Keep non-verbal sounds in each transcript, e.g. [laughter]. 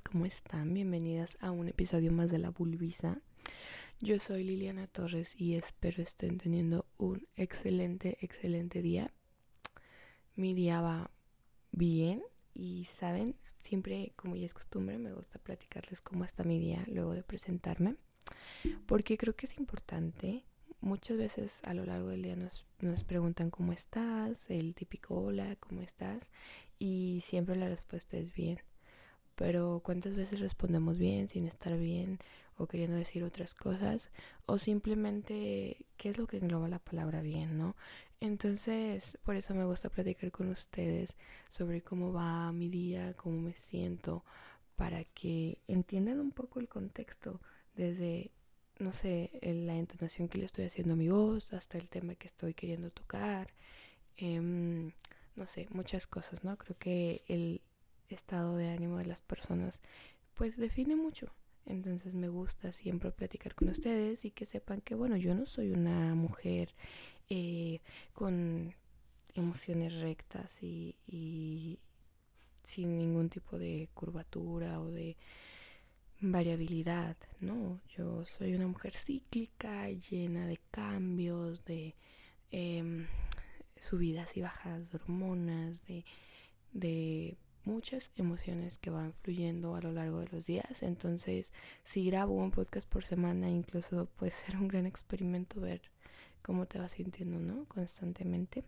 ¿cómo están? Bienvenidas a un episodio más de La Bulbisa. Yo soy Liliana Torres y espero estén teniendo un excelente, excelente día. Mi día va bien y saben, siempre como ya es costumbre me gusta platicarles cómo está mi día luego de presentarme porque creo que es importante. Muchas veces a lo largo del día nos, nos preguntan cómo estás, el típico hola, cómo estás y siempre la respuesta es bien pero cuántas veces respondemos bien sin estar bien o queriendo decir otras cosas o simplemente qué es lo que engloba la palabra bien, ¿no? Entonces, por eso me gusta platicar con ustedes sobre cómo va mi día, cómo me siento, para que entiendan un poco el contexto desde, no sé, la entonación que le estoy haciendo a mi voz hasta el tema que estoy queriendo tocar. Em, no sé, muchas cosas, ¿no? Creo que el, estado de ánimo de las personas, pues define mucho. Entonces me gusta siempre platicar con ustedes y que sepan que, bueno, yo no soy una mujer eh, con emociones rectas y, sin ningún tipo de curvatura o de variabilidad, ¿no? Yo soy una mujer cíclica, llena de cambios, de eh, subidas y bajadas de hormonas, de muchas emociones que van fluyendo a lo largo de los días. Entonces, si grabo un podcast por semana, incluso puede ser un gran experimento ver cómo te vas sintiendo, ¿no? Constantemente.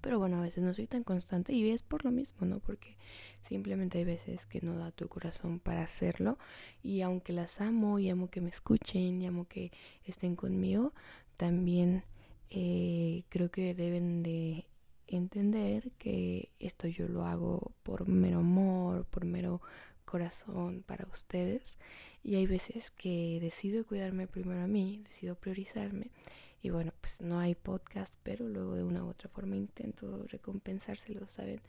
Pero bueno, a veces no soy tan constante y es por lo mismo, ¿no? Porque simplemente hay veces que no da tu corazón para hacerlo y aunque las amo y amo que me escuchen y amo que estén conmigo, también eh, creo que deben de entender que esto yo lo hago por mero amor, por mero corazón para ustedes y hay veces que decido cuidarme primero a mí, decido priorizarme y bueno, pues no hay podcast, pero luego de una u otra forma intento recompensárselo, ¿saben?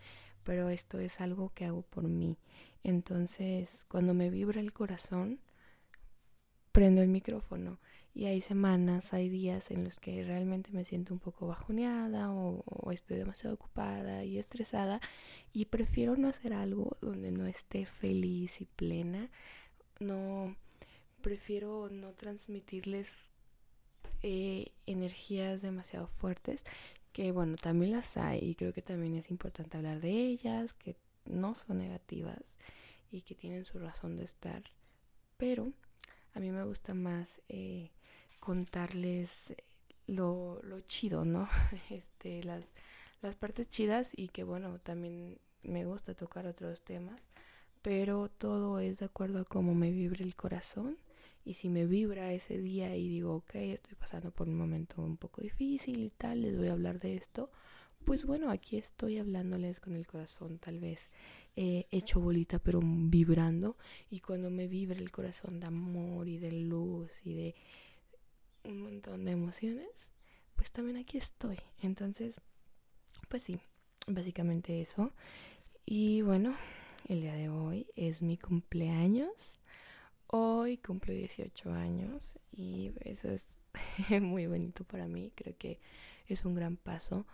Pero esto es algo que hago por mí. Entonces, cuando me vibra el corazón, prendo el micrófono y hay semanas, hay días en los que realmente me siento un poco bajoneada o, estoy demasiado ocupada y estresada y prefiero no hacer algo donde no esté feliz y plena. No, prefiero no transmitirles eh, energías demasiado fuertes, que bueno, también las hay y creo que también es importante hablar de ellas, que no son negativas y que tienen su razón de estar, pero a mí me gusta más eh, contarles lo, lo chido, ¿no? [laughs] Este, las, las partes chidas y que bueno, también me gusta tocar otros temas, pero todo es de acuerdo a cómo me vibre el corazón y si me vibra ese día y digo, ok, estoy pasando por un momento un poco difícil y tal, les voy a hablar de esto, pues bueno, aquí estoy hablándoles con el corazón tal vez eh, hecho bolita pero vibrando y cuando me vibra el corazón de amor y de luz y de un montón de emociones, pues también aquí estoy. Entonces, pues sí, básicamente eso. Y bueno, el día de hoy es mi cumpleaños. Hoy cumplo 18 años y eso es [laughs] muy bonito para mí. Creo que es un gran paso.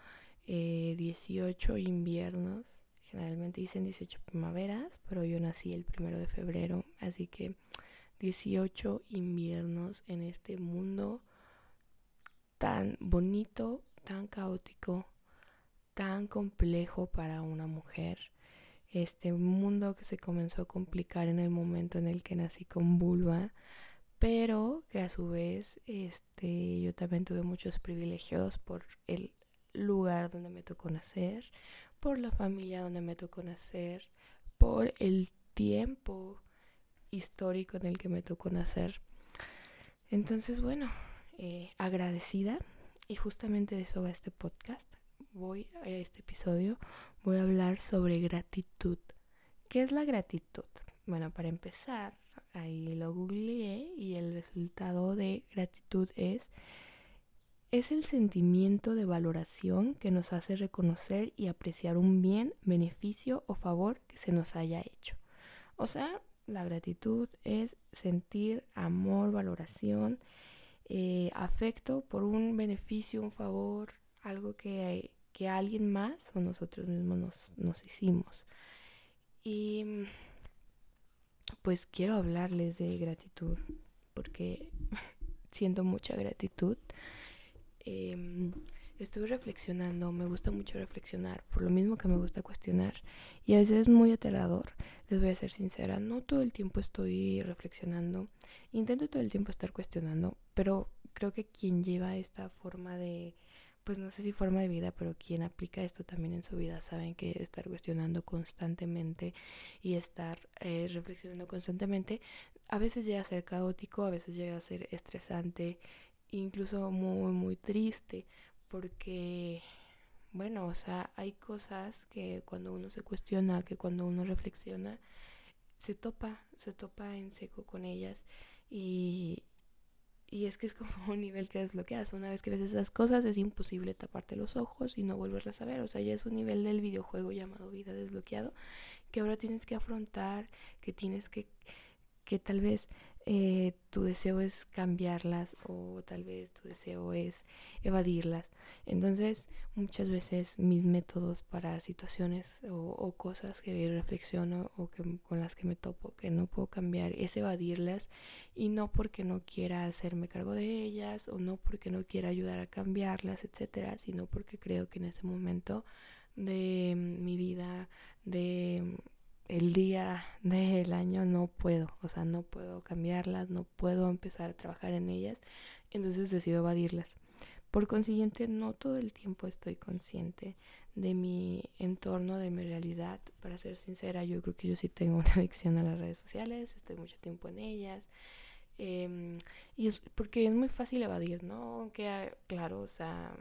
18 eh, inviernos. Generalmente dicen 18 primaveras, pero yo nací el primero de febrero. Así que 18 inviernos en este mundo tan bonito, tan caótico, tan complejo para una mujer. Este mundo que se comenzó a complicar en el momento en el que nací con vulva, pero que a su vez este yo también tuve muchos privilegios por el lugar donde me tocó nacer, por la familia donde me tocó nacer, por el tiempo histórico en el que me tocó nacer. Entonces, bueno, eh, agradecida y justamente de eso va este podcast. Voy a este episodio, voy a hablar sobre gratitud. ¿Qué es la gratitud? Bueno, para empezar, ahí lo googleé y el resultado de gratitud es es el sentimiento de valoración que nos hace reconocer y apreciar un bien, beneficio o favor que se nos haya hecho. O sea, la gratitud es sentir amor, valoración, eh, afecto por un beneficio, un favor, algo que, que alguien más o nosotros mismos nos, nos hicimos. Y pues quiero hablarles de gratitud porque [laughs] siento mucha gratitud. Eh, estuve reflexionando, me gusta mucho reflexionar, por lo mismo que me gusta cuestionar. Y a veces es muy aterrador, les voy a ser sincera, no todo el tiempo estoy reflexionando, intento todo el tiempo estar cuestionando, pero creo que quien lleva esta forma de, pues no sé si forma de vida, pero quien aplica esto también en su vida, saben que estar cuestionando constantemente y estar eh, reflexionando constantemente, a veces llega a ser caótico, a veces llega a ser estresante, incluso muy, muy triste porque, bueno, o sea, hay cosas que cuando uno se cuestiona, que cuando uno reflexiona, se topa, se topa en seco con ellas y, y es que es como [laughs] un nivel que desbloqueas. Una vez que ves esas cosas es imposible taparte los ojos y no volverlas a ver. O sea, ya es un nivel del videojuego llamado vida desbloqueado que ahora tienes que afrontar, que tienes que, que tal vez eh, tu deseo es cambiarlas o tal vez tu deseo es evadirlas. Entonces, muchas veces mis métodos para situaciones o, cosas que reflexiono o que, con las que me topo, que no puedo cambiar, es evadirlas y no porque no quiera hacerme cargo de ellas o no porque no quiera ayudar a cambiarlas, etcétera, sino porque creo que en ese momento de mi vida, de el día del año no puedo, o sea, no puedo cambiarlas, no puedo empezar a trabajar en ellas, entonces decido evadirlas. Por consiguiente, no todo el tiempo estoy consciente de mi entorno, de mi realidad. Para ser sincera, yo creo que yo sí tengo [laughs] una adicción a las redes sociales, estoy mucho tiempo en ellas. Em, y es porque es muy fácil evadir, ¿no? Aunque, claro, o sea,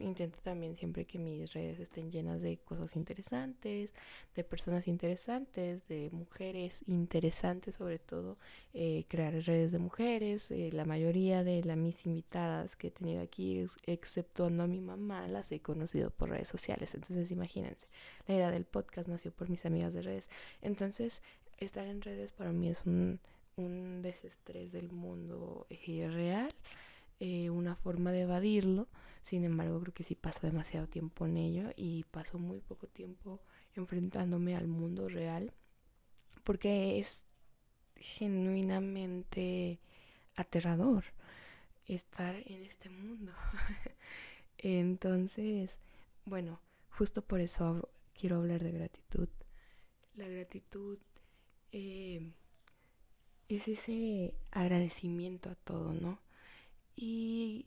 intento también siempre que mis redes estén llenas de cosas interesantes, de personas interesantes, de mujeres interesantes sobre todo, eh, crear redes de mujeres. Eh, la mayoría de las mis invitadas que he tenido aquí, exceptuando a mi mamá, las he conocido por redes sociales. Entonces imagínense, la idea del podcast nació por mis amigas de redes. Entonces estar en redes para mí es un, un desestrés del mundo eh, real. una forma de evadirlo sin embargo, creo que sí paso demasiado tiempo en ello y paso muy poco tiempo enfrentándome al mundo real porque es genuinamente aterrador estar en este mundo. [laughs] Entonces, bueno, justo por eso quiero hablar de gratitud. La gratitud eh, es ese agradecimiento a todo, ¿no? Y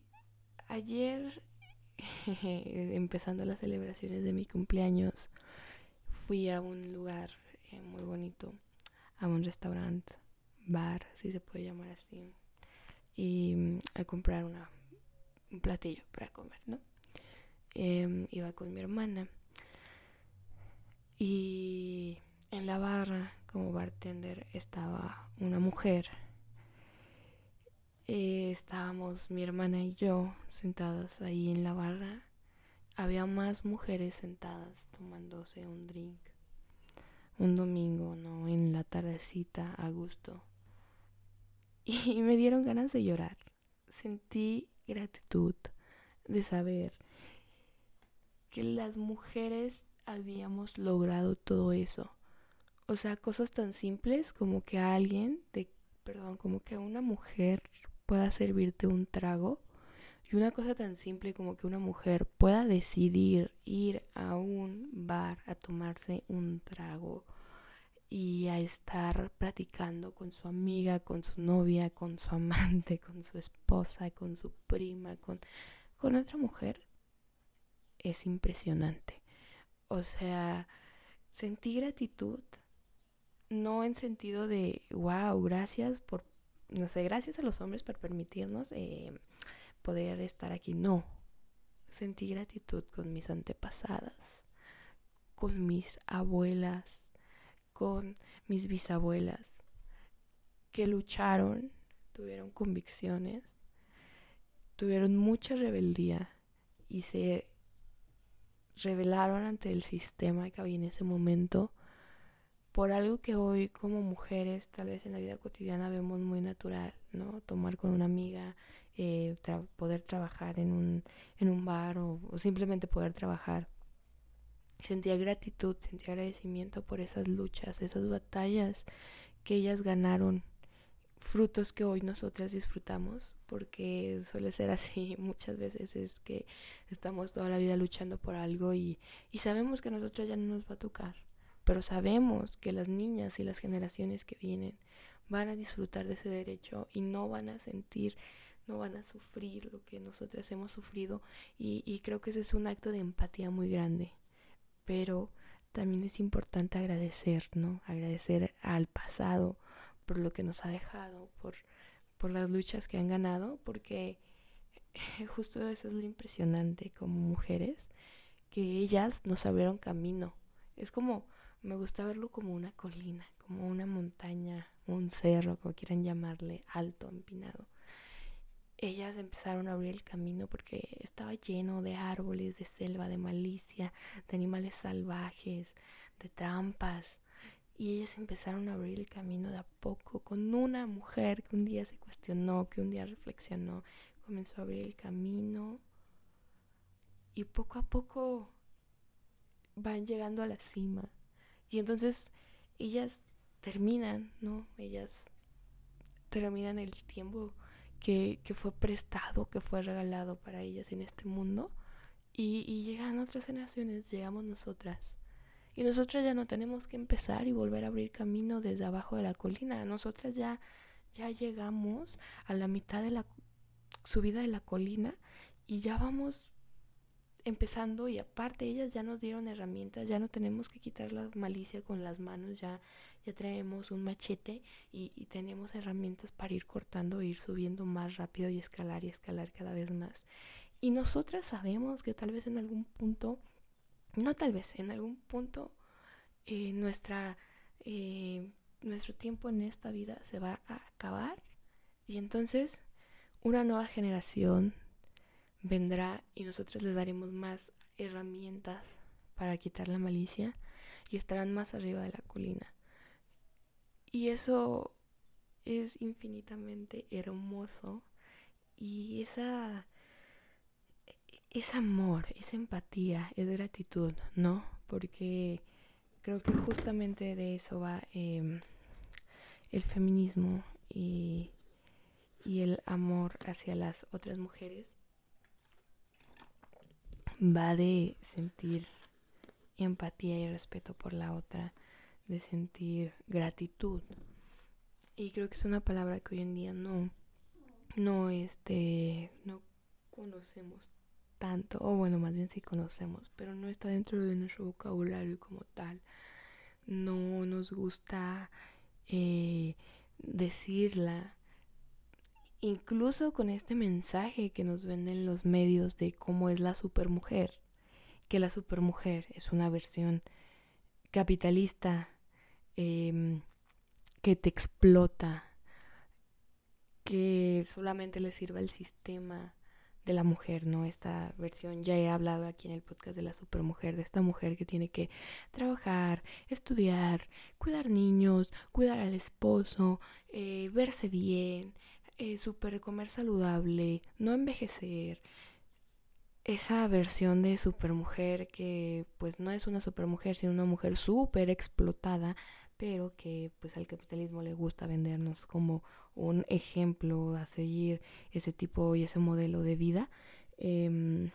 ayer, [laughs] empezando las celebraciones de mi cumpleaños, fui a un lugar eh, muy bonito, a un restaurante, bar, si se puede llamar así, y mm, a comprar un platillo para comer, ¿no? Em, iba con mi hermana y en la barra como bartender estaba una mujer eh, estábamos mi hermana y yo sentadas ahí en la barra. Había más mujeres sentadas tomándose un drink. Un domingo, ¿no? En la tardecita, a gusto. [laughs] Y me dieron ganas de llorar. Sentí gratitud de saber que las mujeres habíamos logrado todo eso. O sea, cosas tan simples como que a alguien, de, perdón, como que a una mujer pueda servirte un trago. Y una cosa tan simple como que una mujer pueda decidir ir a un bar a tomarse un trago y a estar platicando con su amiga, con su novia, con su amante, [laughs] con su esposa, con su prima, con, con otra mujer, es impresionante. O sea, sentí gratitud, no en sentido de, wow, gracias por no sé, gracias a los hombres por permitirnos eh, poder estar aquí. No, sentí gratitud con mis antepasadas, con mis abuelas, con mis bisabuelas, que lucharon, tuvieron convicciones, tuvieron mucha rebeldía y se rebelaron ante el sistema que había en ese momento por algo que hoy como mujeres tal vez en la vida cotidiana vemos muy natural, ¿no? Tomar con una amiga, eh, poder trabajar en un, en un bar o, simplemente poder trabajar. Sentía gratitud, sentía agradecimiento por esas luchas, esas batallas que ellas ganaron frutos que hoy nosotras disfrutamos, porque suele ser así [laughs] muchas veces, es que estamos toda la vida luchando por algo y, y sabemos que a nosotros ya no nos va a tocar, pero sabemos que las niñas y las generaciones que vienen van a disfrutar de ese derecho y no van a sentir, no van a sufrir lo que nosotras hemos sufrido y, creo que ese es un acto de empatía muy grande, pero también es importante agradecer, ¿no? Agradecer al pasado, por lo que nos ha dejado, por, por las luchas que han ganado, porque [laughs] justo eso es lo impresionante como mujeres, que ellas nos abrieron camino. Es como, me gusta verlo como una colina, como una montaña, un cerro, como quieran llamarle, alto, empinado. Ellas empezaron a abrir el camino porque estaba lleno de árboles, de selva, de malicia, de animales salvajes, de trampas, y ellas empezaron a abrir el camino de a poco con una mujer que un día se cuestionó, que un día reflexionó, comenzó a abrir el camino y poco a poco van llegando a la cima. Y entonces ellas terminan, ¿no? Ellas terminan el tiempo que, que fue prestado, que fue regalado para ellas en este mundo. Y, y llegan otras generaciones, llegamos nosotras y nosotras ya no tenemos que empezar y volver a abrir camino desde abajo de la colina. Nosotras ya, ya llegamos a la mitad de la subida de la colina y ya vamos empezando y aparte ellas ya nos dieron herramientas, ya no tenemos que quitar la malicia con las manos, ya, ya traemos un machete y, tenemos herramientas para ir cortando, ir subiendo más rápido y escalar y escalar cada vez más. Y nosotras sabemos que tal vez en algún punto no tal vez, en algún punto eh, nuestra, eh, nuestro tiempo en esta vida se va a acabar y entonces una nueva generación vendrá y nosotros les daremos más herramientas para quitar la malicia y estarán más arriba de la colina. Y eso es infinitamente hermoso y esa es amor, es empatía, es gratitud, ¿no? Porque creo que justamente de eso va em, el feminismo y, y el amor hacia las otras mujeres. Va de sentir empatía y respeto por la otra, de sentir gratitud. Y creo que es una palabra que hoy en día no, no, este, no conocemos tanto, o bueno, más bien sí conocemos, pero no está dentro de nuestro vocabulario como tal. No nos gusta eh, decirla. Incluso con este mensaje que nos venden los medios de cómo es la supermujer, que la supermujer es una versión capitalista em, que te explota, que solamente le sirve al sistema de la mujer, ¿no? Esta versión, ya he hablado aquí en el podcast de la supermujer, de esta mujer que tiene que trabajar, estudiar, cuidar niños, cuidar al esposo, eh, verse bien, eh, super comer saludable, no envejecer. Esa versión de supermujer que pues no es una supermujer, sino una mujer súper explotada, pero que pues al capitalismo le gusta vendernos como un ejemplo a seguir ese tipo y ese modelo de vida, em,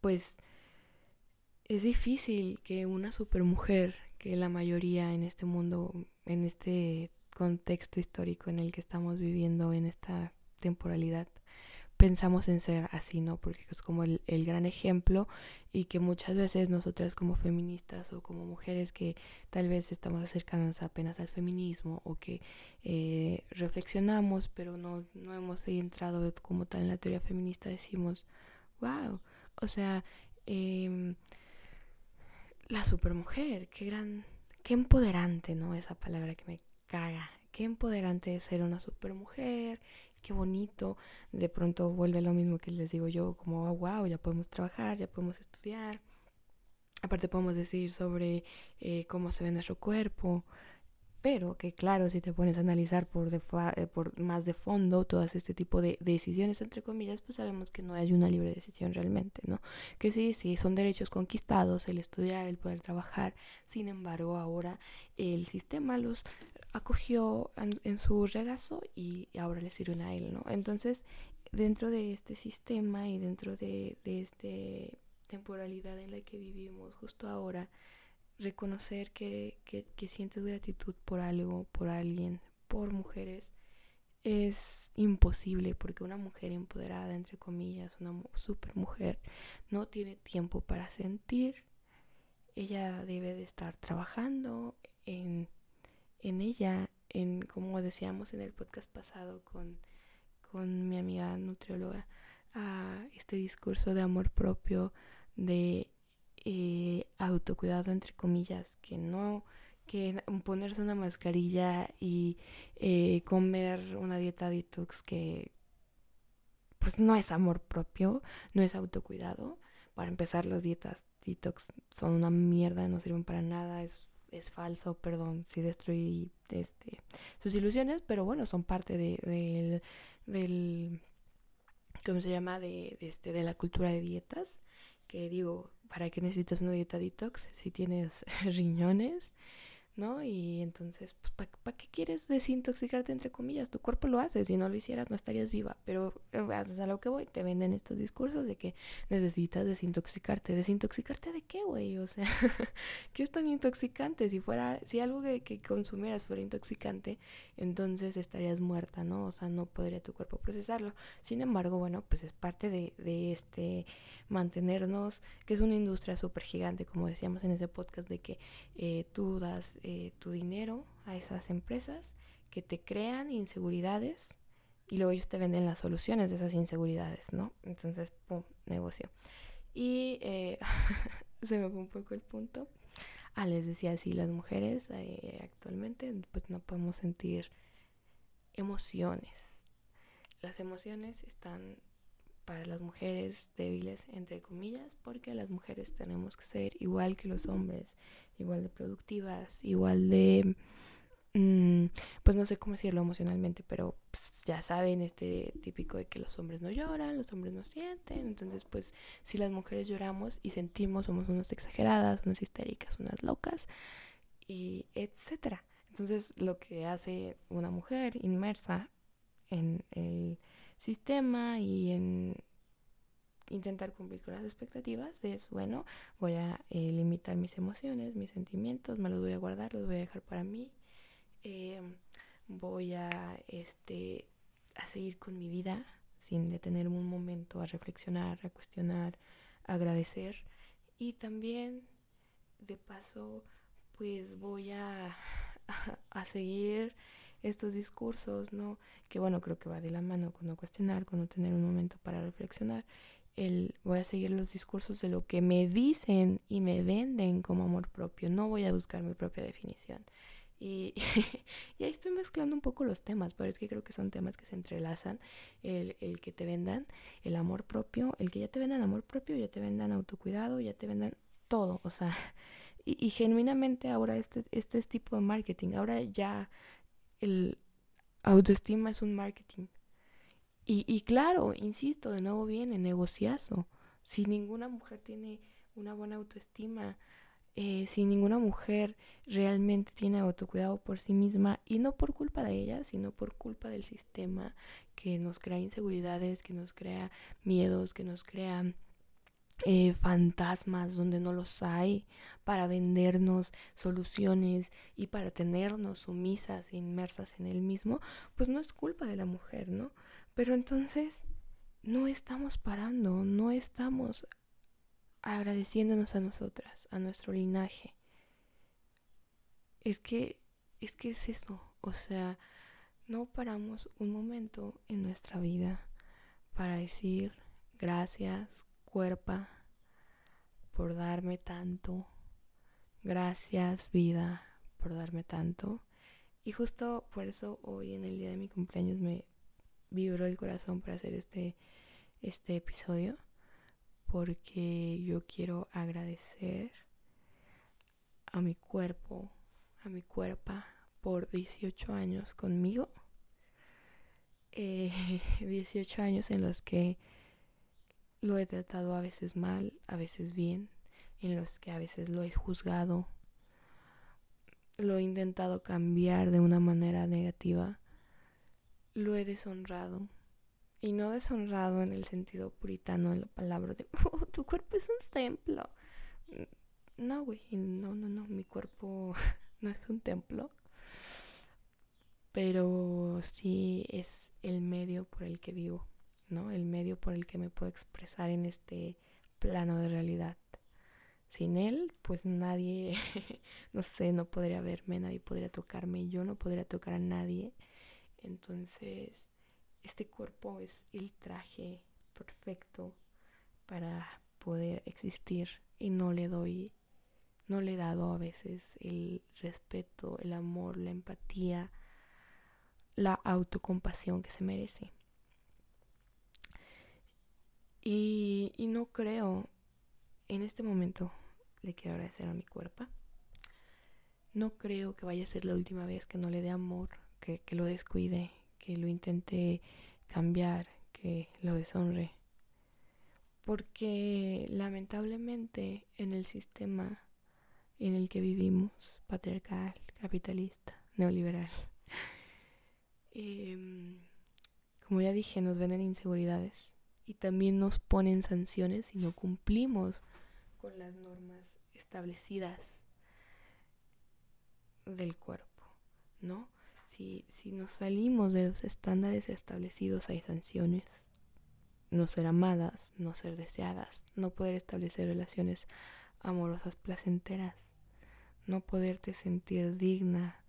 pues es difícil que una supermujer, que la mayoría en este mundo, en este contexto histórico en el que estamos viviendo, en esta temporalidad, pensamos en ser así, ¿no? Porque es como el, gran ejemplo y que muchas veces nosotras como feministas o como mujeres que tal vez estamos acercándonos apenas al feminismo o que eh, reflexionamos pero no, no hemos entrado como tal en la teoría feminista, decimos, wow, o sea, eh, la supermujer, qué gran, qué empoderante, ¿no? Esa palabra que me caga, qué empoderante es ser una supermujer, qué bonito. De pronto vuelve lo mismo que les digo yo, como, wow, ya podemos trabajar, ya podemos estudiar. Aparte podemos decir sobre eh, cómo se ve nuestro cuerpo. pero que claro, si te pones a analizar por, eh, por más de fondo todas este tipo de decisiones, entre comillas, pues sabemos que no hay una libre decisión realmente, ¿no? Que sí, sí, son derechos conquistados, el estudiar, el poder trabajar, sin embargo, ahora el sistema los acogió en, su regazo y ahora le sirven a él, ¿no? Entonces, dentro de este sistema y dentro de, de esta temporalidad en la que vivimos justo ahora, reconocer que, que, sientes gratitud por algo, por alguien, por mujeres, es imposible porque una mujer empoderada, entre comillas, una super mujer, no tiene tiempo para sentir. Ella debe de estar trabajando en, en ella, en como decíamos en el podcast pasado con, con mi amiga nutrióloga, a este discurso de amor propio, de eh, autocuidado entre comillas, que no, que ponerse una mascarilla y eh, comer una dieta detox que pues no es amor propio, no es autocuidado. Para empezar, las dietas detox son una mierda, no sirven para nada, es, es falso, perdón, si destruí este, sus ilusiones, pero bueno, son parte de, del, del, ¿cómo se llama? De, de, este, de la cultura de dietas, que digo, ¿para qué necesitas una dieta detox si tienes [laughs] riñones? ¿No? Y entonces, pues, ¿para qué quieres desintoxicarte entre comillas? Tu cuerpo lo hace, si no lo hicieras no estarías viva, pero eh, a lo que voy, te venden estos discursos de que necesitas desintoxicarte. ¿Desintoxicarte de qué, güey? O sea, [laughs] ¿qué es tan intoxicante? Si fuera, si algo que, que, consumieras fuera intoxicante, entonces estarías muerta, ¿no? O sea, no podría tu cuerpo procesarlo. Sin embargo, bueno, pues es parte de, de este mantenernos, que es una industria súper gigante, como decíamos en ese podcast, de que eh, tú das eh, tu dinero a esas empresas que te crean inseguridades y luego ellos te venden las soluciones de esas inseguridades, ¿no? Entonces, pum, negocio. Y eh, [laughs] se me fue un poco el punto. Ah, les decía, sí, las mujeres eh, actualmente pues no podemos sentir emociones. Las emociones están para las mujeres débiles, entre comillas, porque las mujeres tenemos que ser igual que los hombres, igual de productivas, igual de, mm, pues no sé cómo decirlo emocionalmente, pero pues, ya saben, este típico de que los hombres no lloran, los hombres no sienten, entonces pues si las mujeres lloramos y sentimos, somos unas exageradas, unas histéricas, unas locas, y etcétera. Entonces lo que hace una mujer inmersa en el sistema y en intentar cumplir con las expectativas es, bueno, voy a eh, limitar mis emociones, mis sentimientos, me los voy a guardar, los voy a dejar para mí, eh, voy a, este, a seguir con mi vida sin detenerme un momento a reflexionar, a cuestionar, a agradecer y también de paso pues voy a, a seguir estos discursos, ¿no? Que bueno, creo que va de la mano con no cuestionar, con no tener un momento para reflexionar. El, voy a seguir los discursos de lo que me dicen y me venden como amor propio. No voy a buscar mi propia definición. Y, [laughs] y ahí estoy mezclando un poco los temas, pero es que creo que son temas que se entrelazan. El, el que te vendan el amor propio, el que ya te vendan amor propio, ya te vendan autocuidado, ya te vendan todo. O sea, [laughs] y, y genuinamente ahora este, este es tipo de marketing. Ahora ya el autoestima es un marketing. Y, y claro, insisto, de nuevo viene negociazo. Si ninguna mujer tiene una buena autoestima, eh, si ninguna mujer realmente tiene autocuidado por sí misma, y no por culpa de ella, sino por culpa del sistema que nos crea inseguridades, que nos crea miedos, que nos crea eh, fantasmas donde no los hay, para vendernos soluciones y para tenernos sumisas e inmersas en el mismo, pues no es culpa de la mujer, ¿no? Pero entonces no estamos parando, no estamos agradeciéndonos a nosotras, a nuestro linaje. Es que, es que es eso, o sea, no paramos un momento en nuestra vida para decir gracias, cuerpa, por darme tanto. Gracias, vida, por darme tanto. Y justo por eso hoy en el día de mi cumpleaños me vibró el corazón para hacer este, este episodio. Porque yo quiero agradecer a mi cuerpo, a mi cuerpa, por 18 años conmigo. 18 [laughs] eh, años en los que lo he tratado a veces mal, a veces bien, en los que a veces lo he juzgado, lo he intentado cambiar de una manera negativa, lo he deshonrado. Y no deshonrado en el sentido puritano de la palabra de, [laughs] oh, tu cuerpo es un templo. No, güey, no, no, no, mi cuerpo [laughs] no es un templo. Pero sí es el medio por el que vivo, ¿no? El medio por el que me puedo expresar en este plano de realidad. Sin él, pues nadie, [laughs] no sé, no podría verme, nadie podría tocarme, yo no podría tocar a nadie. Entonces, este cuerpo es el traje perfecto para poder existir y no le doy, no le he dado a veces el respeto, el amor, la empatía, la autocompasión que se merece. Y, y no creo en este momento le quiero agradecer a mi cuerpo. No creo que vaya a ser la última vez que no le dé amor, que, lo descuide, que lo intente cambiar, que lo deshonre. Porque lamentablemente en el sistema en el que vivimos, patriarcal, capitalista, neoliberal, [laughs] em, como ya dije, nos venden inseguridades y también nos ponen sanciones si no cumplimos con las normas establecidas del cuerpo, ¿no? Si, si nos salimos de los estándares establecidos hay sanciones. No ser amadas, no ser deseadas, no poder establecer relaciones amorosas placenteras, no poderte sentir digna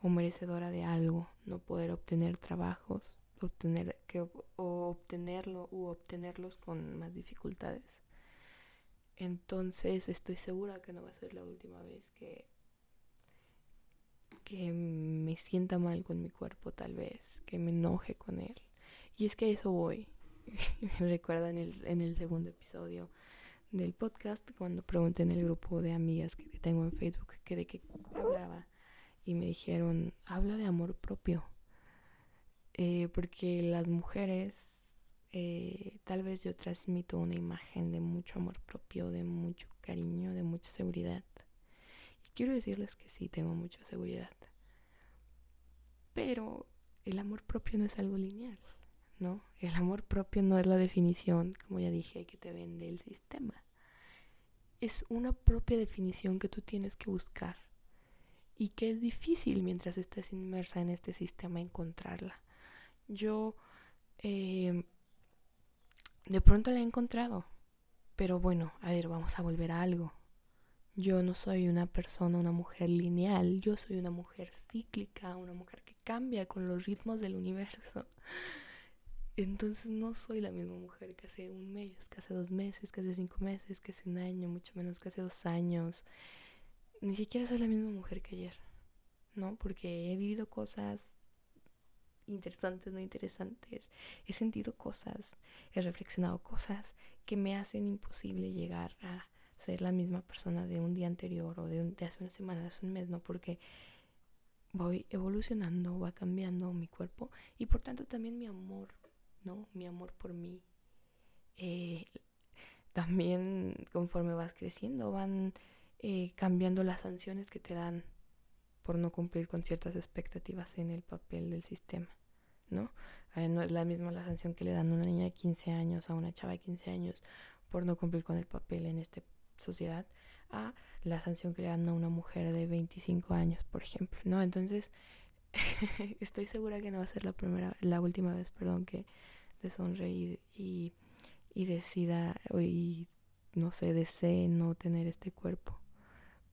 o merecedora de algo, no poder obtener trabajos, obtener que o obtenerlo u obtenerlos con más dificultades. Entonces estoy segura que no va a ser la última vez que que me sienta mal con mi cuerpo tal vez, que me enoje con él. Y es que eso voy. [laughs] Recuerda en el, en el segundo episodio del podcast cuando pregunté en el grupo de amigas que tengo en Facebook que de qué hablaba y me dijeron, habla de amor propio. Eh, porque las mujeres, eh, tal vez yo transmito una imagen de mucho amor propio, de mucho cariño, de mucha seguridad. Quiero decirles que sí, tengo mucha seguridad. Pero el amor propio no es algo lineal, ¿no? El amor propio no es la definición, como ya dije, que te vende el sistema. Es una propia definición que tú tienes que buscar y que es difícil mientras estés inmersa en este sistema encontrarla yo eh, de pronto la he encontrado. Pero bueno, a ver, vamos a volver a algo. Yo no soy una persona, una mujer lineal, yo soy una mujer cíclica, una mujer que cambia con los ritmos del universo. [laughs] Entonces no soy la misma mujer que hace un mes, que hace dos meses, que hace cinco meses, que hace un año, mucho menos que hace dos años. Ni siquiera soy la misma mujer que ayer, ¿no? Porque he vivido cosas interesantes, no interesantes. He sentido cosas, he reflexionado cosas que me hacen imposible llegar a ser la misma persona de un día anterior o de, un, de hace una semana, de hace un mes, ¿no? Porque voy evolucionando, va cambiando mi cuerpo y por tanto también mi amor, ¿no? Mi amor por mí. Eh, también conforme vas creciendo van eh, cambiando las sanciones que te dan por no cumplir con ciertas expectativas en el papel del sistema, ¿no? Eh, no es la misma la sanción que le dan a una niña de 15 años a una chava de 15 años por no cumplir con el papel en esta sociedad a la sanción que le dan a una mujer de 25 años, por ejemplo, ¿no? Entonces, [laughs] estoy segura que no va a ser la primera, la última vez, perdón, que deshonre y, y, y decida y no sé, desee no tener este cuerpo.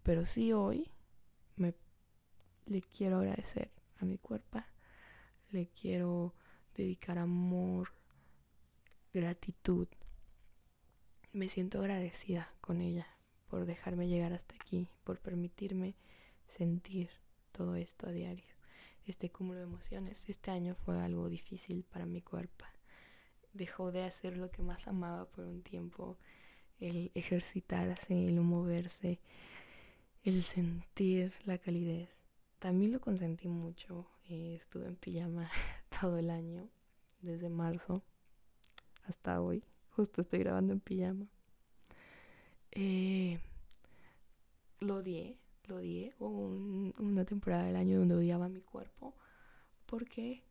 Pero sí hoy me le quiero agradecer a mi cuerpo, le quiero dedicar amor, gratitud. Me siento agradecida con ella por dejarme llegar hasta aquí, por permitirme sentir todo esto a diario. Este cúmulo de emociones. Este año fue algo difícil para mi cuerpo. Dejó de hacer lo que más amaba por un tiempo, el ejercitarse, el moverse, el sentir la calidez también lo consentí mucho. Eh, estuve en pijama [laughs] todo el año, desde marzo hasta hoy. Justo estoy grabando en pijama. Eh, lo odié, lo odié. Hubo una temporada del año donde odiaba mi cuerpo porque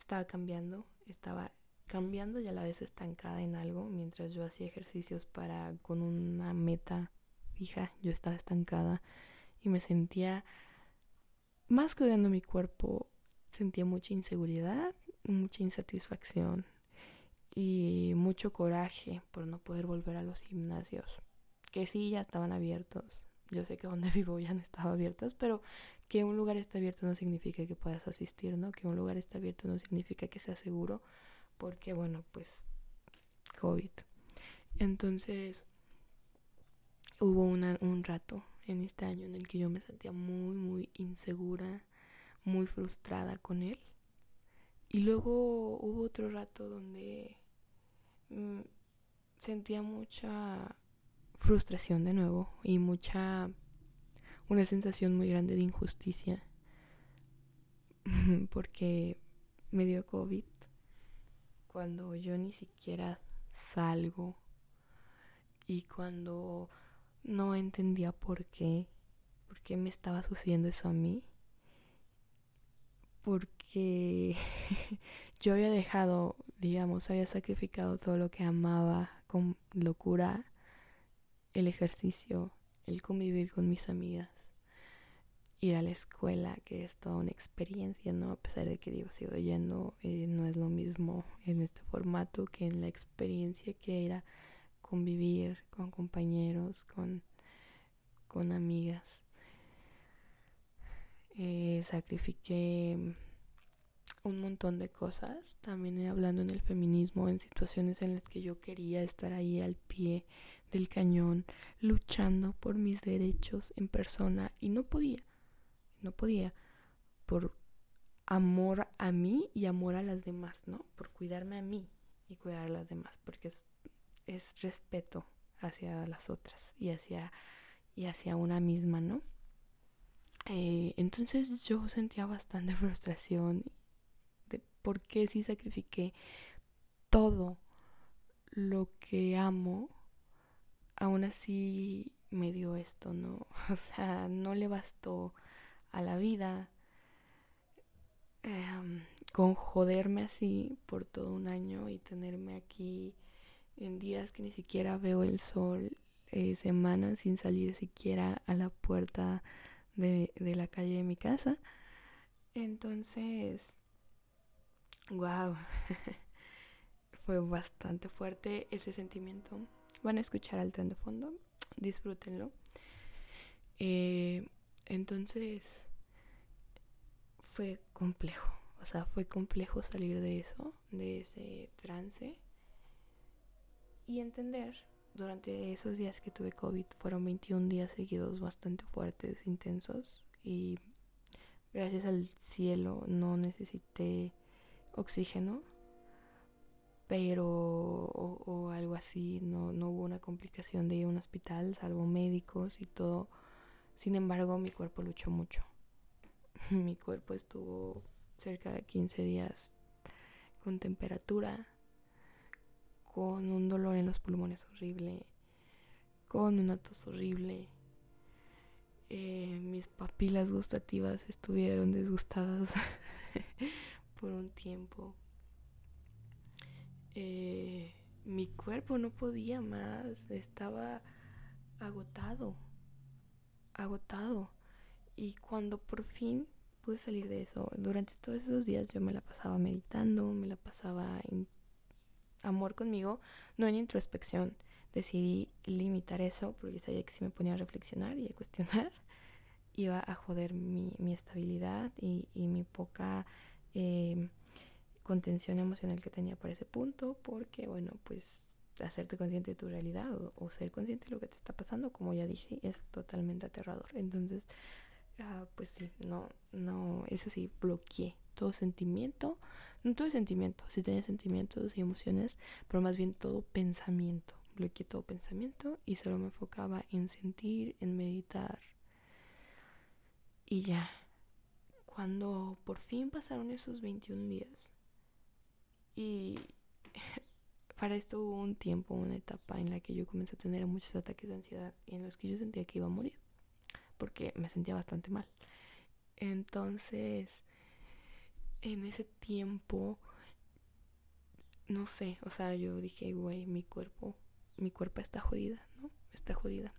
estaba cambiando, estaba cambiando y a la vez estancada en algo. Mientras yo hacía ejercicios para con una meta fija, yo estaba estancada y me sentía más que odiando mi cuerpo, sentía mucha inseguridad, mucha insatisfacción y mucho coraje por no poder volver a los gimnasios, que sí ya estaban abiertos. Yo sé que donde [laughs] vivo ya no estaba abiertos, pero que un lugar esté abierto no significa que puedas asistir, ¿no? Que un lugar esté abierto no significa que sea seguro, porque bueno, pues COVID. Entonces, hubo un rato en este año en el que yo me sentía muy, muy insegura, muy frustrada con él. Y luego hubo otro rato donde mm, sentía mucha frustración de nuevo y mucha una sensación muy grande de injusticia [laughs] porque me dio COVID cuando yo ni siquiera salgo y cuando no entendía por qué, por qué me estaba sucediendo eso a mí. Porque [laughs] yo había dejado, digamos, había sacrificado todo lo que amaba con locura, el ejercicio, el convivir con mis amigas, ir a la escuela, que es toda una experiencia, ¿no? A pesar de que digo, sigo yendo, eh, no es lo mismo en este formato que en la experiencia que era convivir con compañeros, con, con amigas. Eh, sacrifiqué un montón de cosas, también hablando en el feminismo, en situaciones en las que yo quería estar ahí al pie del cañón, luchando por mis derechos en persona y no podía, no podía, por amor a mí y amor a las demás, ¿no? Por cuidarme a mí y cuidar a las demás, porque es es respeto hacia las otras y hacia, y hacia una misma, ¿no? Eh, entonces yo sentía bastante [laughs] frustración por qué si sacrifiqué todo lo que amo, aún así me dio esto, ¿no? [laughs] O sea, no le bastó a la vida em, con joderme así por todo un año y tenerme aquí en días que ni siquiera veo el sol, eh, semanas sin salir siquiera a la puerta de, de la calle de mi casa. Entonces, wow, [laughs] fue bastante fuerte ese sentimiento. Van a escuchar al tren de fondo, disfrútenlo. Eh, entonces, fue complejo, o sea, fue complejo salir de eso, de ese trance. Y entender durante esos días que tuve COVID fueron 21 días seguidos bastante fuertes, intensos. Y gracias al cielo no necesité oxígeno pero o, algo así no, no hubo una complicación de ir a un hospital salvo médicos y todo. Sin embargo mi cuerpo luchó mucho. [laughs] Mi cuerpo estuvo cerca de 15 días con temperatura con un dolor en los pulmones horrible, con una tos horrible. Eh, mis papilas gustativas estuvieron disgustadas [laughs] por un tiempo. Eh, mi cuerpo no podía más, estaba agotado, agotado. Y cuando por fin pude salir de eso, durante todos esos días yo me la pasaba meditando, me la pasaba amor conmigo, no en introspección. Decidí limitar eso porque sabía que si me ponía a reflexionar y a cuestionar, [laughs] iba a joder mi, mi estabilidad y, y, mi poca eh, contención emocional que tenía para ese punto, porque, bueno, pues hacerte consciente de tu realidad o, ser consciente de lo que te está pasando, como ya dije, es totalmente aterrador. Entonces, uh, pues sí, no, no, eso sí, bloqueé todo sentimiento, no todo sentimiento, sí tenía sentimientos y emociones, pero más bien todo pensamiento. Bloqueé todo pensamiento y solo me enfocaba en sentir, en meditar. Y ya. Cuando por fin pasaron esos 21 días y [laughs] para esto hubo un tiempo, una etapa en la que yo comencé a tener muchos ataques de ansiedad y en los que yo sentía que iba a morir porque me sentía bastante mal. Entonces, en ese tiempo, no sé, o sea, yo dije, güey, mi cuerpo, mi cuerpo está jodida, ¿no? Está jodida.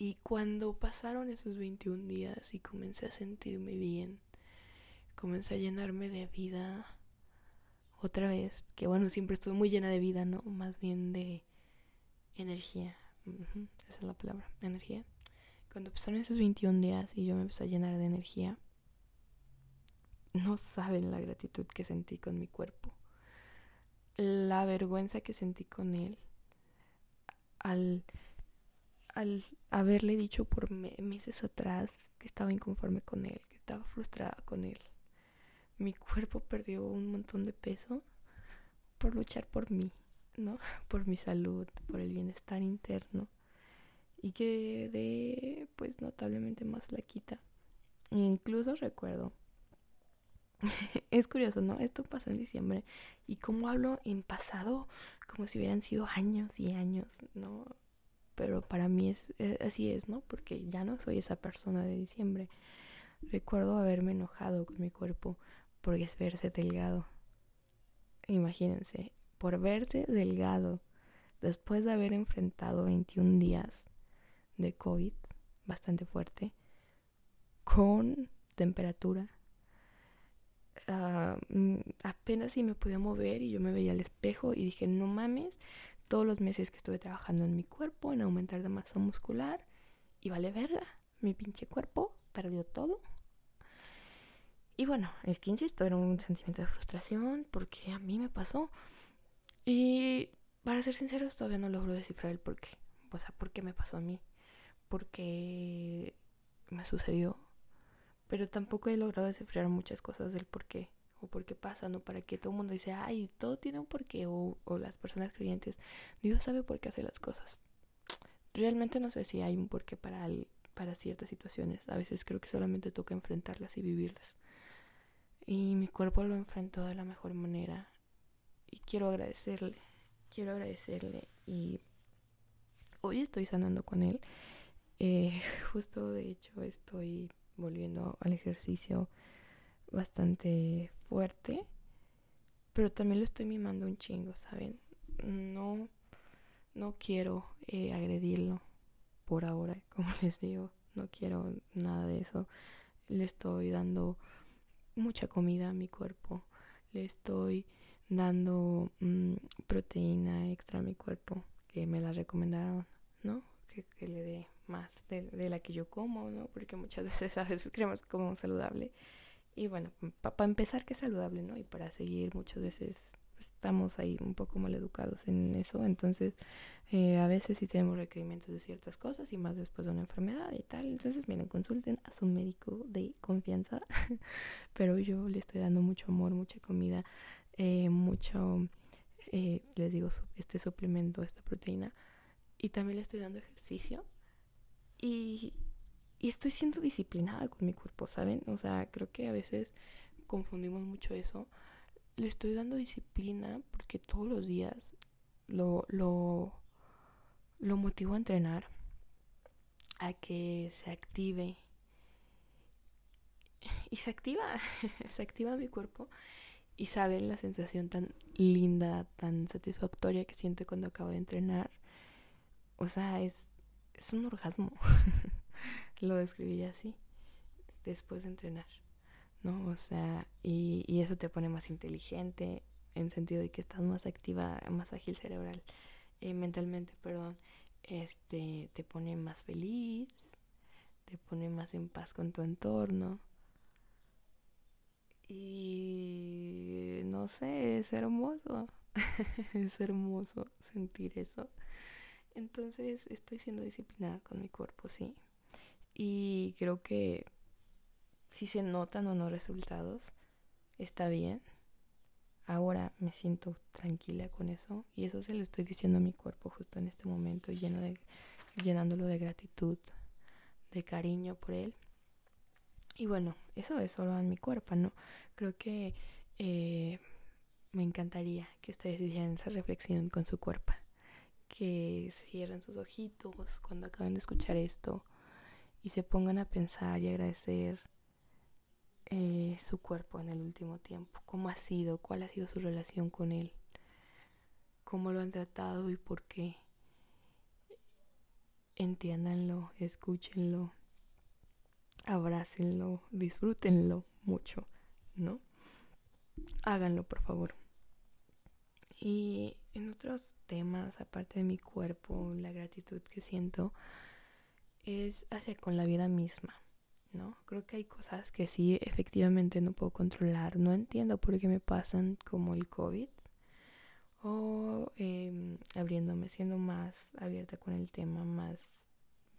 Y cuando pasaron esos 21 días y comencé a sentirme bien, comencé a llenarme de vida otra vez, que bueno, siempre estuve muy llena de vida, ¿no? Más bien de energía. esa es la palabra, energía. Cuando pasaron esos 21 días y yo me empecé a llenar de energía, no saben la gratitud que sentí con mi cuerpo, la vergüenza que sentí con él al al haberle dicho por meses atrás que estaba inconforme con él, que estaba frustrada con él. Mi cuerpo perdió un montón de peso por luchar por mí, ¿no? [laughs] Por mi salud, por el bienestar interno. Y quedé pues notablemente más flaquita. E incluso recuerdo [laughs] es curioso, ¿no? Esto pasó en diciembre y como hablo en pasado, como si hubieran sido años y años, ¿no? Pero para mí es, eh, así es, ¿no? Porque ya no soy esa persona de diciembre. Recuerdo haberme enojado con mi cuerpo por verse delgado. Imagínense, por verse delgado después de haber enfrentado 21 días de COVID bastante fuerte, con temperatura. Ah, mm, apenas si me podía mover y yo me veía al espejo y dije, no mames, todos los meses que estuve trabajando en mi cuerpo, en aumentar de masa muscular, y vale verga, mi pinche cuerpo perdió todo. Y bueno, es que insisto, era un sentimiento de frustración porque a mí me pasó. Y para ser sinceros, todavía no logro descifrar el por qué. O sea, por qué me pasó a mí. Porque me sucedió. Pero tampoco he logrado descifrar muchas cosas del por qué o por qué pasa, ¿no? Para que todo el mundo dice, ay, todo tiene un porqué, o, o las personas creyentes, Dios sabe por qué hace las cosas. Realmente no sé si hay un porqué para, para ciertas situaciones. A veces creo que solamente toca enfrentarlas y vivirlas. Y mi cuerpo lo enfrentó de la mejor manera. Y quiero agradecerle, quiero agradecerle. Y hoy estoy sanando con él. Eh, [laughs] justo de hecho estoy volviendo al ejercicio bastante fuerte, pero también lo estoy mimando un chingo, ¿saben? No, no quiero eh, agredirlo por ahora, [laughs] como les digo, no quiero nada de eso. Le estoy dando mucha comida a mi cuerpo, le estoy dando mm, proteína extra a mi cuerpo, que me la recomendaron, ¿no? Que, le dé más de, de, la que yo como, ¿no? Porque muchas [laughs] veces a veces creemos como saludable y bueno, para empezar que es saludable, ¿no? Y para seguir muchas veces estamos ahí un poco mal educados en eso, entonces eh, a veces sí tenemos requerimientos de ciertas cosas y más después de una enfermedad y tal, entonces miren, consulten a su médico de confianza, [laughs] pero yo le estoy dando mucho amor, mucha comida, eh, mucho, eh, les digo, este suplemento, esta proteína, y también le estoy dando ejercicio y y estoy siendo disciplinada con mi cuerpo, ¿saben? O sea, creo que a veces confundimos mucho eso. Le estoy dando disciplina porque todos los días lo, lo, lo motivo a entrenar, a que se active. Y se activa, [laughs] se activa mi cuerpo. Y saben la sensación tan linda, tan satisfactoria que siento cuando acabo de entrenar. O sea, es, es un orgasmo. [laughs] lo describí así, después de entrenar, ¿no? O sea, y, y eso te pone más inteligente, en sentido de que estás más activa, más ágil cerebral, eh, mentalmente, perdón, este, te pone más feliz, te pone más en paz con tu entorno. Y no sé, es hermoso. [laughs] es hermoso sentir eso. Entonces estoy siendo disciplinada con mi cuerpo, sí. Y creo que si se notan o no resultados, está bien. Ahora me siento tranquila con eso y eso se lo estoy diciendo a mi cuerpo justo en este momento, lleno de, llenándolo de gratitud, de cariño por él. Y bueno, eso es solo en mi cuerpo, ¿no? Creo que eh, me encantaría que ustedes hicieran esa reflexión con su cuerpo. Que cierren sus ojitos cuando acaben de escuchar esto y se pongan a pensar y agradecer eh, su cuerpo en el último tiempo. ¿Cómo ha sido? ¿Cuál ha sido su relación con él? ¿Cómo lo han tratado y por qué? Entiéndanlo, escúchenlo, abrácenlo, disfrútenlo mucho, ¿no? Háganlo, por favor. Y en otros temas, aparte de mi cuerpo, la gratitud que siento es hacia con la vida misma, ¿no? Creo que hay cosas que sí efectivamente no puedo controlar. No entiendo por qué me pasan como el COVID o eh, abriéndome, siendo más abierta con el tema, más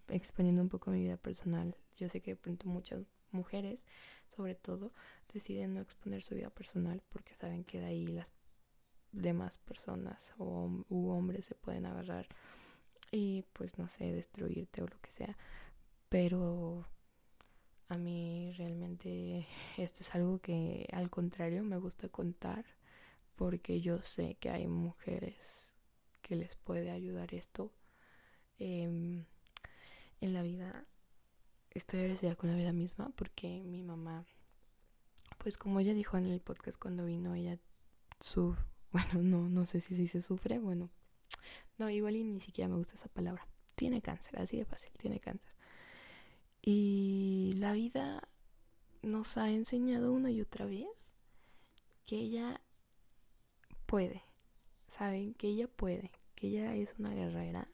exponiendo un poco mi vida personal. Yo sé que de pronto muchas mujeres, sobre todo, deciden no exponer su vida personal porque saben que de ahí las demás personas o u hombres se pueden agarrar y pues no sé, destruirte o lo que sea. Pero a mí realmente [laughs] esto es algo que al contrario me gusta contar porque yo sé que hay mujeres que les puede ayudar esto. Em, en la vida estoy agradecida con la vida misma porque mi mamá, pues como ella dijo en el podcast cuando vino, ella su, [laughs] bueno, no, no sé si, se sufre, bueno, no, igual y ni siquiera me gusta esa palabra. Tiene cáncer, así de fácil, tiene cáncer. Y la vida nos ha enseñado una y otra vez que ella puede, ¿saben? Que ella puede, que ella es una guerrera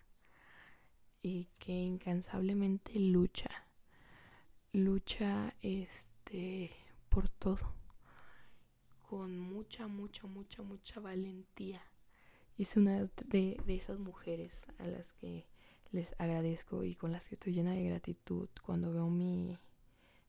y que incansablemente lucha. Lucha este por todo. Con mucha, mucha, mucha, mucha valentía es una de, esas mujeres a las que les agradezco y con las que estoy llena de gratitud cuando veo mi,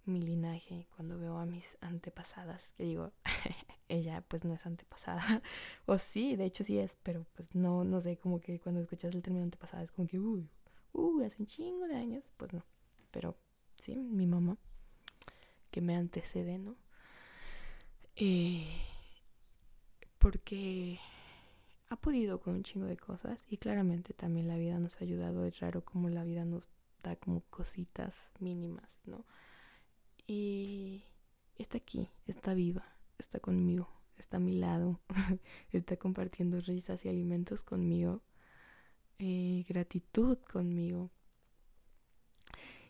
mi linaje, cuando veo a mis antepasadas, que digo, [laughs] ella pues no es antepasada, [laughs] o sí, de hecho sí es, pero pues no, no sé, como que cuando escuchas el término antepasada es como que, uy, uy, hace un chingo de años, pues no, pero sí, mi mamá, que me antecede, ¿no? Eh, porque ha podido con un chingo de cosas y claramente también la vida nos ha ayudado. Es raro como la vida nos da como cositas mínimas, ¿no? Y está aquí, está viva, está conmigo, está a mi lado, [laughs] está compartiendo risas y alimentos conmigo, eh, gratitud conmigo.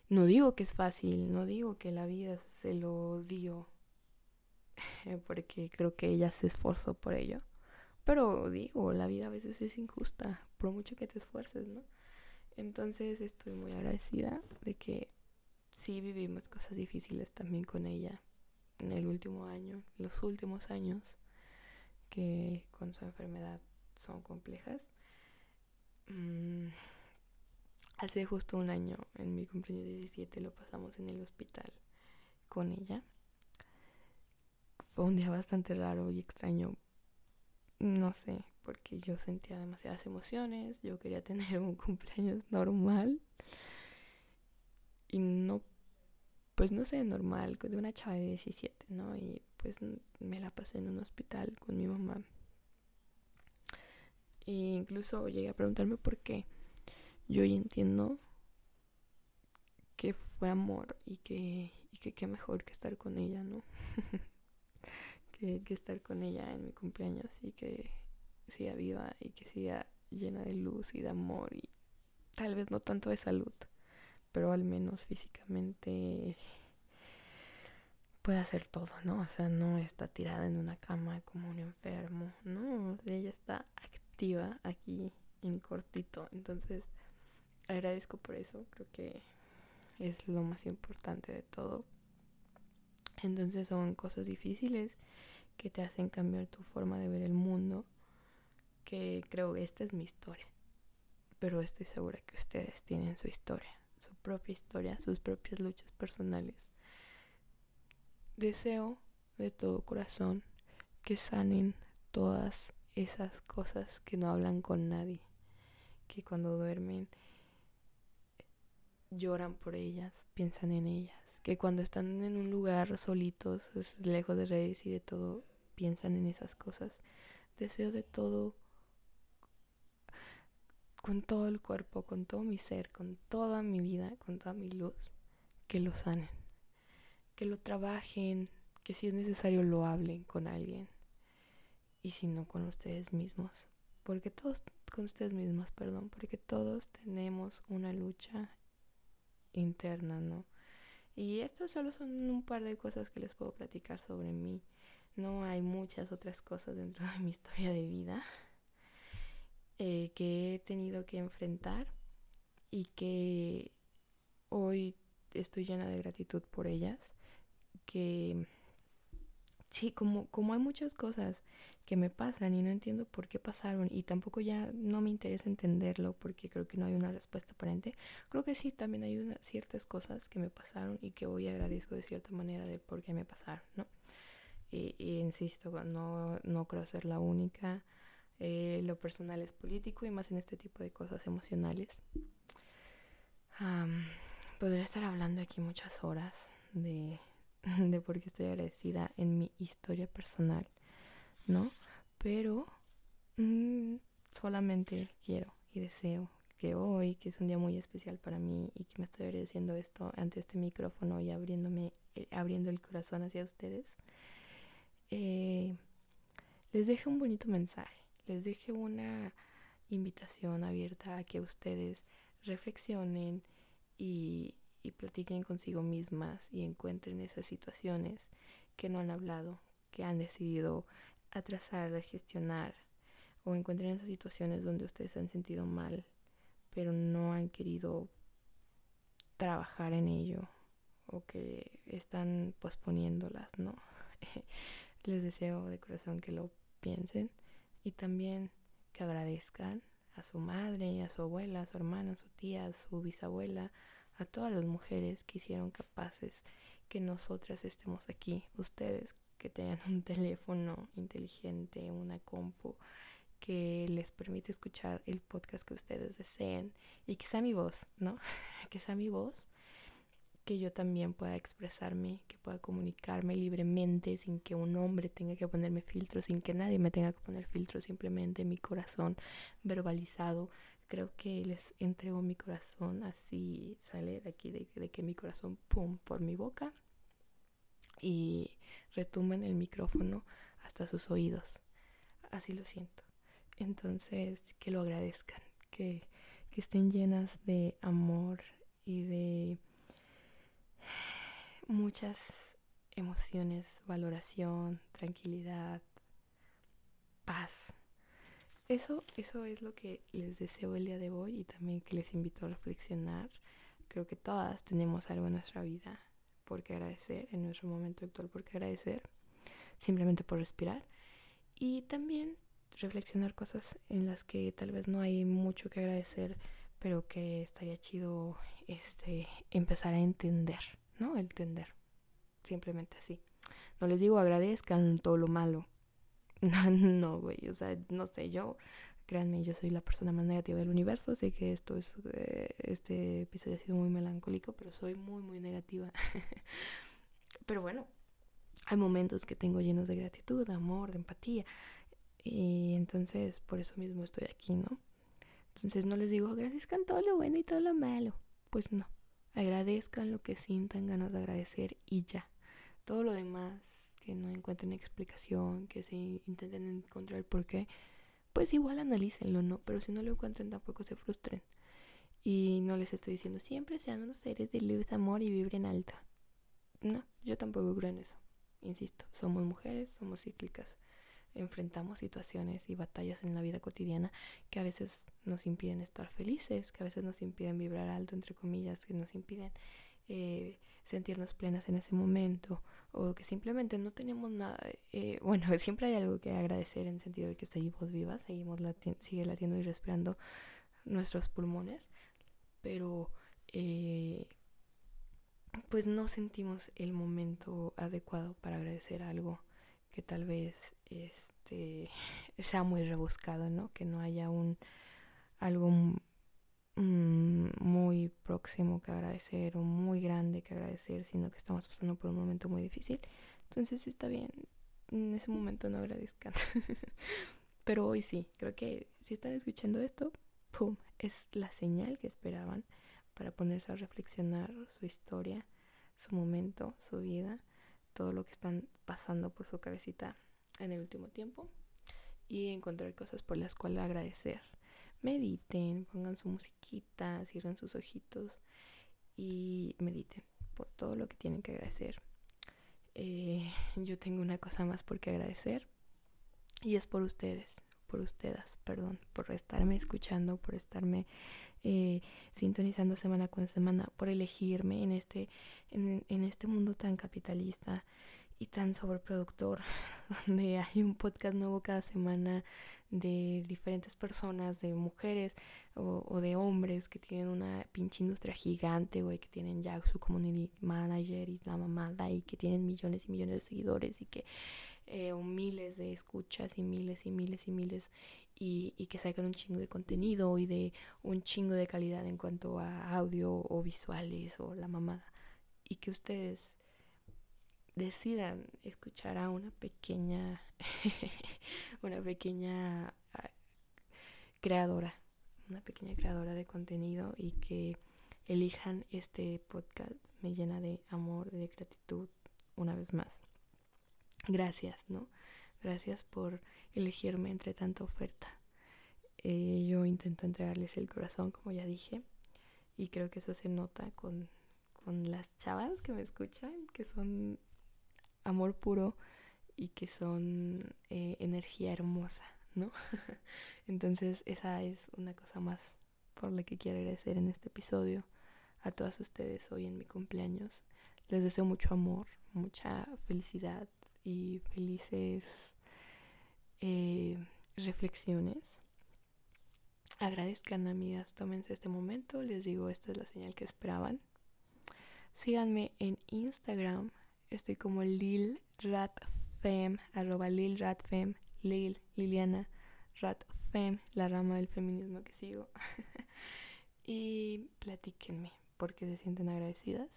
No digo que es fácil, no digo que la vida se lo dio, [laughs] porque creo que ella se esforzó por ello pero digo, la vida a veces es injusta, por mucho que te esfuerces, ¿no? Entonces estoy muy agradecida de que sí vivimos cosas difíciles también con ella en el último año, los últimos años que con su enfermedad son complejas. Mm, hace justo un año, en mi cumpleaños 17, lo pasamos en el hospital con ella. Fue un día bastante raro y extraño no sé, porque yo sentía demasiadas emociones, yo quería [laughs] tener un cumpleaños normal y no, pues no sé, normal, de una chava de 17, ¿no? Y pues me la pasé en un hospital con mi mamá. E incluso llegué a preguntarme por qué. Yo hoy entiendo que fue amor y que, y que qué mejor que estar con ella, ¿no? [laughs] que, estar con ella en mi cumpleaños y que siga viva y que siga llena de luz y de amor y tal vez no tanto de salud, pero al menos físicamente puede hacer todo, ¿no? O sea, no está tirada en una cama como un enfermo, no, ella está activa aquí en cortito, entonces agradezco por eso, creo que es lo más importante de todo. Entonces son cosas difíciles que te hacen cambiar tu forma de ver el mundo, que creo que esta es mi historia, pero estoy segura que ustedes tienen su historia, su propia historia, sus propias luchas personales. Deseo de todo corazón que sanen todas esas cosas que no hablan con nadie, que cuando duermen lloran por ellas, piensan en ellas, que cuando están en un lugar solitos, lejos de redes y de todo, piensan en esas cosas. Deseo de todo, con todo el cuerpo, con todo mi ser, con toda mi vida, con toda mi luz, que lo sanen, que lo trabajen, que si es necesario lo hablen con alguien y si no con ustedes mismos, porque todos con ustedes mismos, perdón, porque todos tenemos una lucha interna, ¿no? Y esto solo son un par de cosas que les puedo platicar sobre mí. No hay muchas otras cosas dentro de mi historia de vida eh, que he tenido que enfrentar y que hoy estoy llena de gratitud por ellas. Que sí, como, como hay muchas cosas que me pasan y no entiendo por qué pasaron y tampoco ya no me interesa entenderlo porque creo que no hay una respuesta aparente. Creo que sí, también hay una, ciertas cosas que me pasaron y que hoy agradezco de cierta manera de por qué me pasaron, ¿no? Y, insisto, no, no creo ser la única. Eh, lo personal es político y más en este tipo de cosas emocionales. podría estar hablando aquí muchas horas de, [laughs] de por qué estoy agradecida en mi historia personal ¿no? Pero mm, solamente quiero y deseo que hoy, que es un día muy especial para mí y que me estoy agradeciendo esto ante este micrófono y abriéndome, eh, abriendo el corazón hacia ustedes, eh, les deje un bonito mensaje, les deje una invitación abierta a que ustedes reflexionen y, y platiquen consigo mismas y encuentren esas situaciones que no han hablado, que han decidido atrasar, gestionar o encuentren esas situaciones donde ustedes se han sentido mal, pero no han querido trabajar en ello o que están posponiéndolas, ¿no? [laughs] Les deseo de corazón que lo piensen y también que agradezcan a su madre, a su abuela, a su hermana, a su tía, a su bisabuela, a todas las mujeres que hicieron capaces que nosotras estemos aquí, ustedes que tengan [laughs] un teléfono inteligente, una compu que les permite escuchar el podcast que ustedes deseen y que sea mi voz, ¿no? [laughs] que sea mi voz, que yo también pueda expresarme, que pueda comunicarme libremente sin que un hombre tenga que ponerme filtros, sin que nadie me tenga que poner filtros, simplemente mi corazón verbalizado. Creo que les entrego mi corazón así, sale de aquí, de, de que mi corazón, pum, por mi boca y retumen el micrófono hasta sus oídos. Así lo siento. Entonces, que lo agradezcan, que, que estén llenas de amor y de muchas emociones, valoración, tranquilidad, paz. Eso, eso es lo que les deseo el día de hoy y también que les invito a reflexionar. Creo que todas tenemos algo en nuestra vida por qué agradecer, en nuestro momento actual por qué agradecer, simplemente por respirar. Y también reflexionar cosas en las que tal vez no hay mucho que agradecer, pero que estaría chido este empezar a entender, ¿no? Entender. Simplemente así. No les digo agradezcan todo lo malo. [laughs] No, güey, o sea, no sé, yo Créanme, yo soy la persona más negativa del universo. Sé que esto es, eh, este episodio ha sido muy melancólico, pero soy muy, muy negativa. [laughs] pero bueno, hay momentos que tengo llenos de gratitud, de amor, de empatía. Y entonces, por eso mismo estoy aquí, ¿no? Entonces no les digo agradezcan todo lo bueno y todo lo malo. Pues no. Agradezcan lo que sientan ganas de agradecer y ya. Todo lo demás, que no encuentren explicación, que se intenten encontrar por qué, pues igual analícenlo, ¿no? Pero si no lo encuentran tampoco se frustren. Y no les estoy diciendo siempre sean unos seres de luz, amor y vibren alta. No, yo tampoco creo en eso. Insisto, somos mujeres, somos cíclicas. Enfrentamos situaciones y batallas en la vida cotidiana que a veces nos impiden estar felices, que a veces nos impiden vibrar alto, entre comillas, que nos impiden eh, sentirnos plenas en ese momento o que simplemente no tenemos nada. Eh, [laughs] bueno, siempre hay algo que agradecer en el sentido de que seguimos vivas, seguimos lati sigue latiendo y respirando nuestros pulmones, pero eh, pues no sentimos el momento adecuado para agradecer algo que tal vez este [laughs] sea muy rebuscado, ¿no? Que no haya un algo muy próximo que agradecer o muy grande que agradecer, sino que estamos pasando por un momento muy difícil. Entonces está bien, en ese momento no agradezcan. [laughs] Pero hoy sí, creo que si están escuchando esto, ¡pum! Es la señal que esperaban para ponerse a reflexionar su historia, su momento, su vida, todo lo que están pasando por su cabecita en el último tiempo y encontrar cosas por las cuales agradecer. Mediten, pongan su musiquita, cierren sus ojitos y mediten por todo lo que tienen que agradecer. Eh, [laughs] yo tengo una cosa más por qué agradecer y es por ustedes, por ustedes, perdón, por estarme escuchando, por estarme eh, sintonizando semana con semana, por elegirme en este, en, en este mundo tan capitalista y tan sobreproductor, [laughs] donde hay un podcast nuevo cada semana de diferentes personas, de mujeres o, de hombres que tienen una pinche industria gigante, güey, que tienen ya su community manager y la mamada y que tienen millones y millones de seguidores y que eh, miles de escuchas y miles y miles y miles y, y que sacan un chingo de contenido y de un chingo de calidad en cuanto a audio o visuales o la mamada. Y que ustedes decidan escuchar a una pequeña, [laughs] una pequeña ah, creadora, una pequeña creadora de contenido y que elijan este podcast me llena de amor, de gratitud una vez más. Gracias, ¿no? Gracias por elegirme entre tanta oferta. Eh, yo intento entregarles el corazón, como ya dije, y creo que eso se nota con, con las chavas que me escuchan, que son amor puro y que son eh, energía hermosa, ¿no? [laughs] Entonces esa es una cosa más por la que quiero agradecer en este episodio a todas ustedes hoy en mi cumpleaños. Les deseo mucho amor, mucha felicidad y felices eh, reflexiones. Agradezcan amigas, tómense este momento, les digo, esta es la señal que esperaban. Síganme en Instagram Estoy como Lil Ratfem, arroba Lil Ratfem, Lil, Liliana Ratfem, la rama del feminismo que sigo. [laughs] y platíquenme, porque se sienten agradecidas.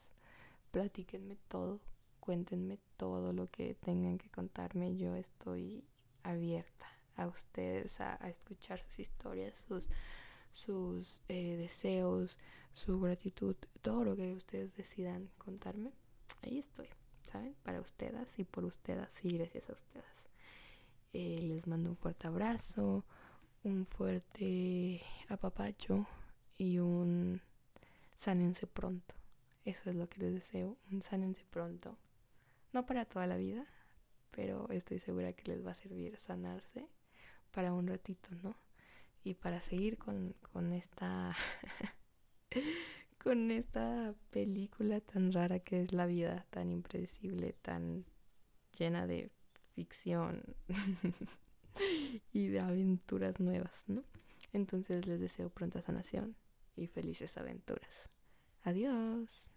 Platíquenme todo, cuéntenme todo lo que tengan que contarme. Yo estoy abierta a ustedes, a, escuchar sus historias, sus, sus eh, deseos, su gratitud, todo lo que ustedes decidan contarme. Ahí estoy. ¿Saben? Para ustedes y por ustedes y gracias a ustedes. Eh, les mando un fuerte abrazo, un fuerte apapacho y un sánense pronto. Eso es lo que les deseo, un sánense pronto. No para toda la vida, pero estoy segura que les va a servir sanarse para un ratito, ¿no? Y para seguir con, con esta [laughs] con esta película tan rara que es la vida, tan impredecible, tan llena de ficción [laughs] y de aventuras nuevas, ¿no? Entonces les deseo pronta sanación y felices aventuras. Adiós.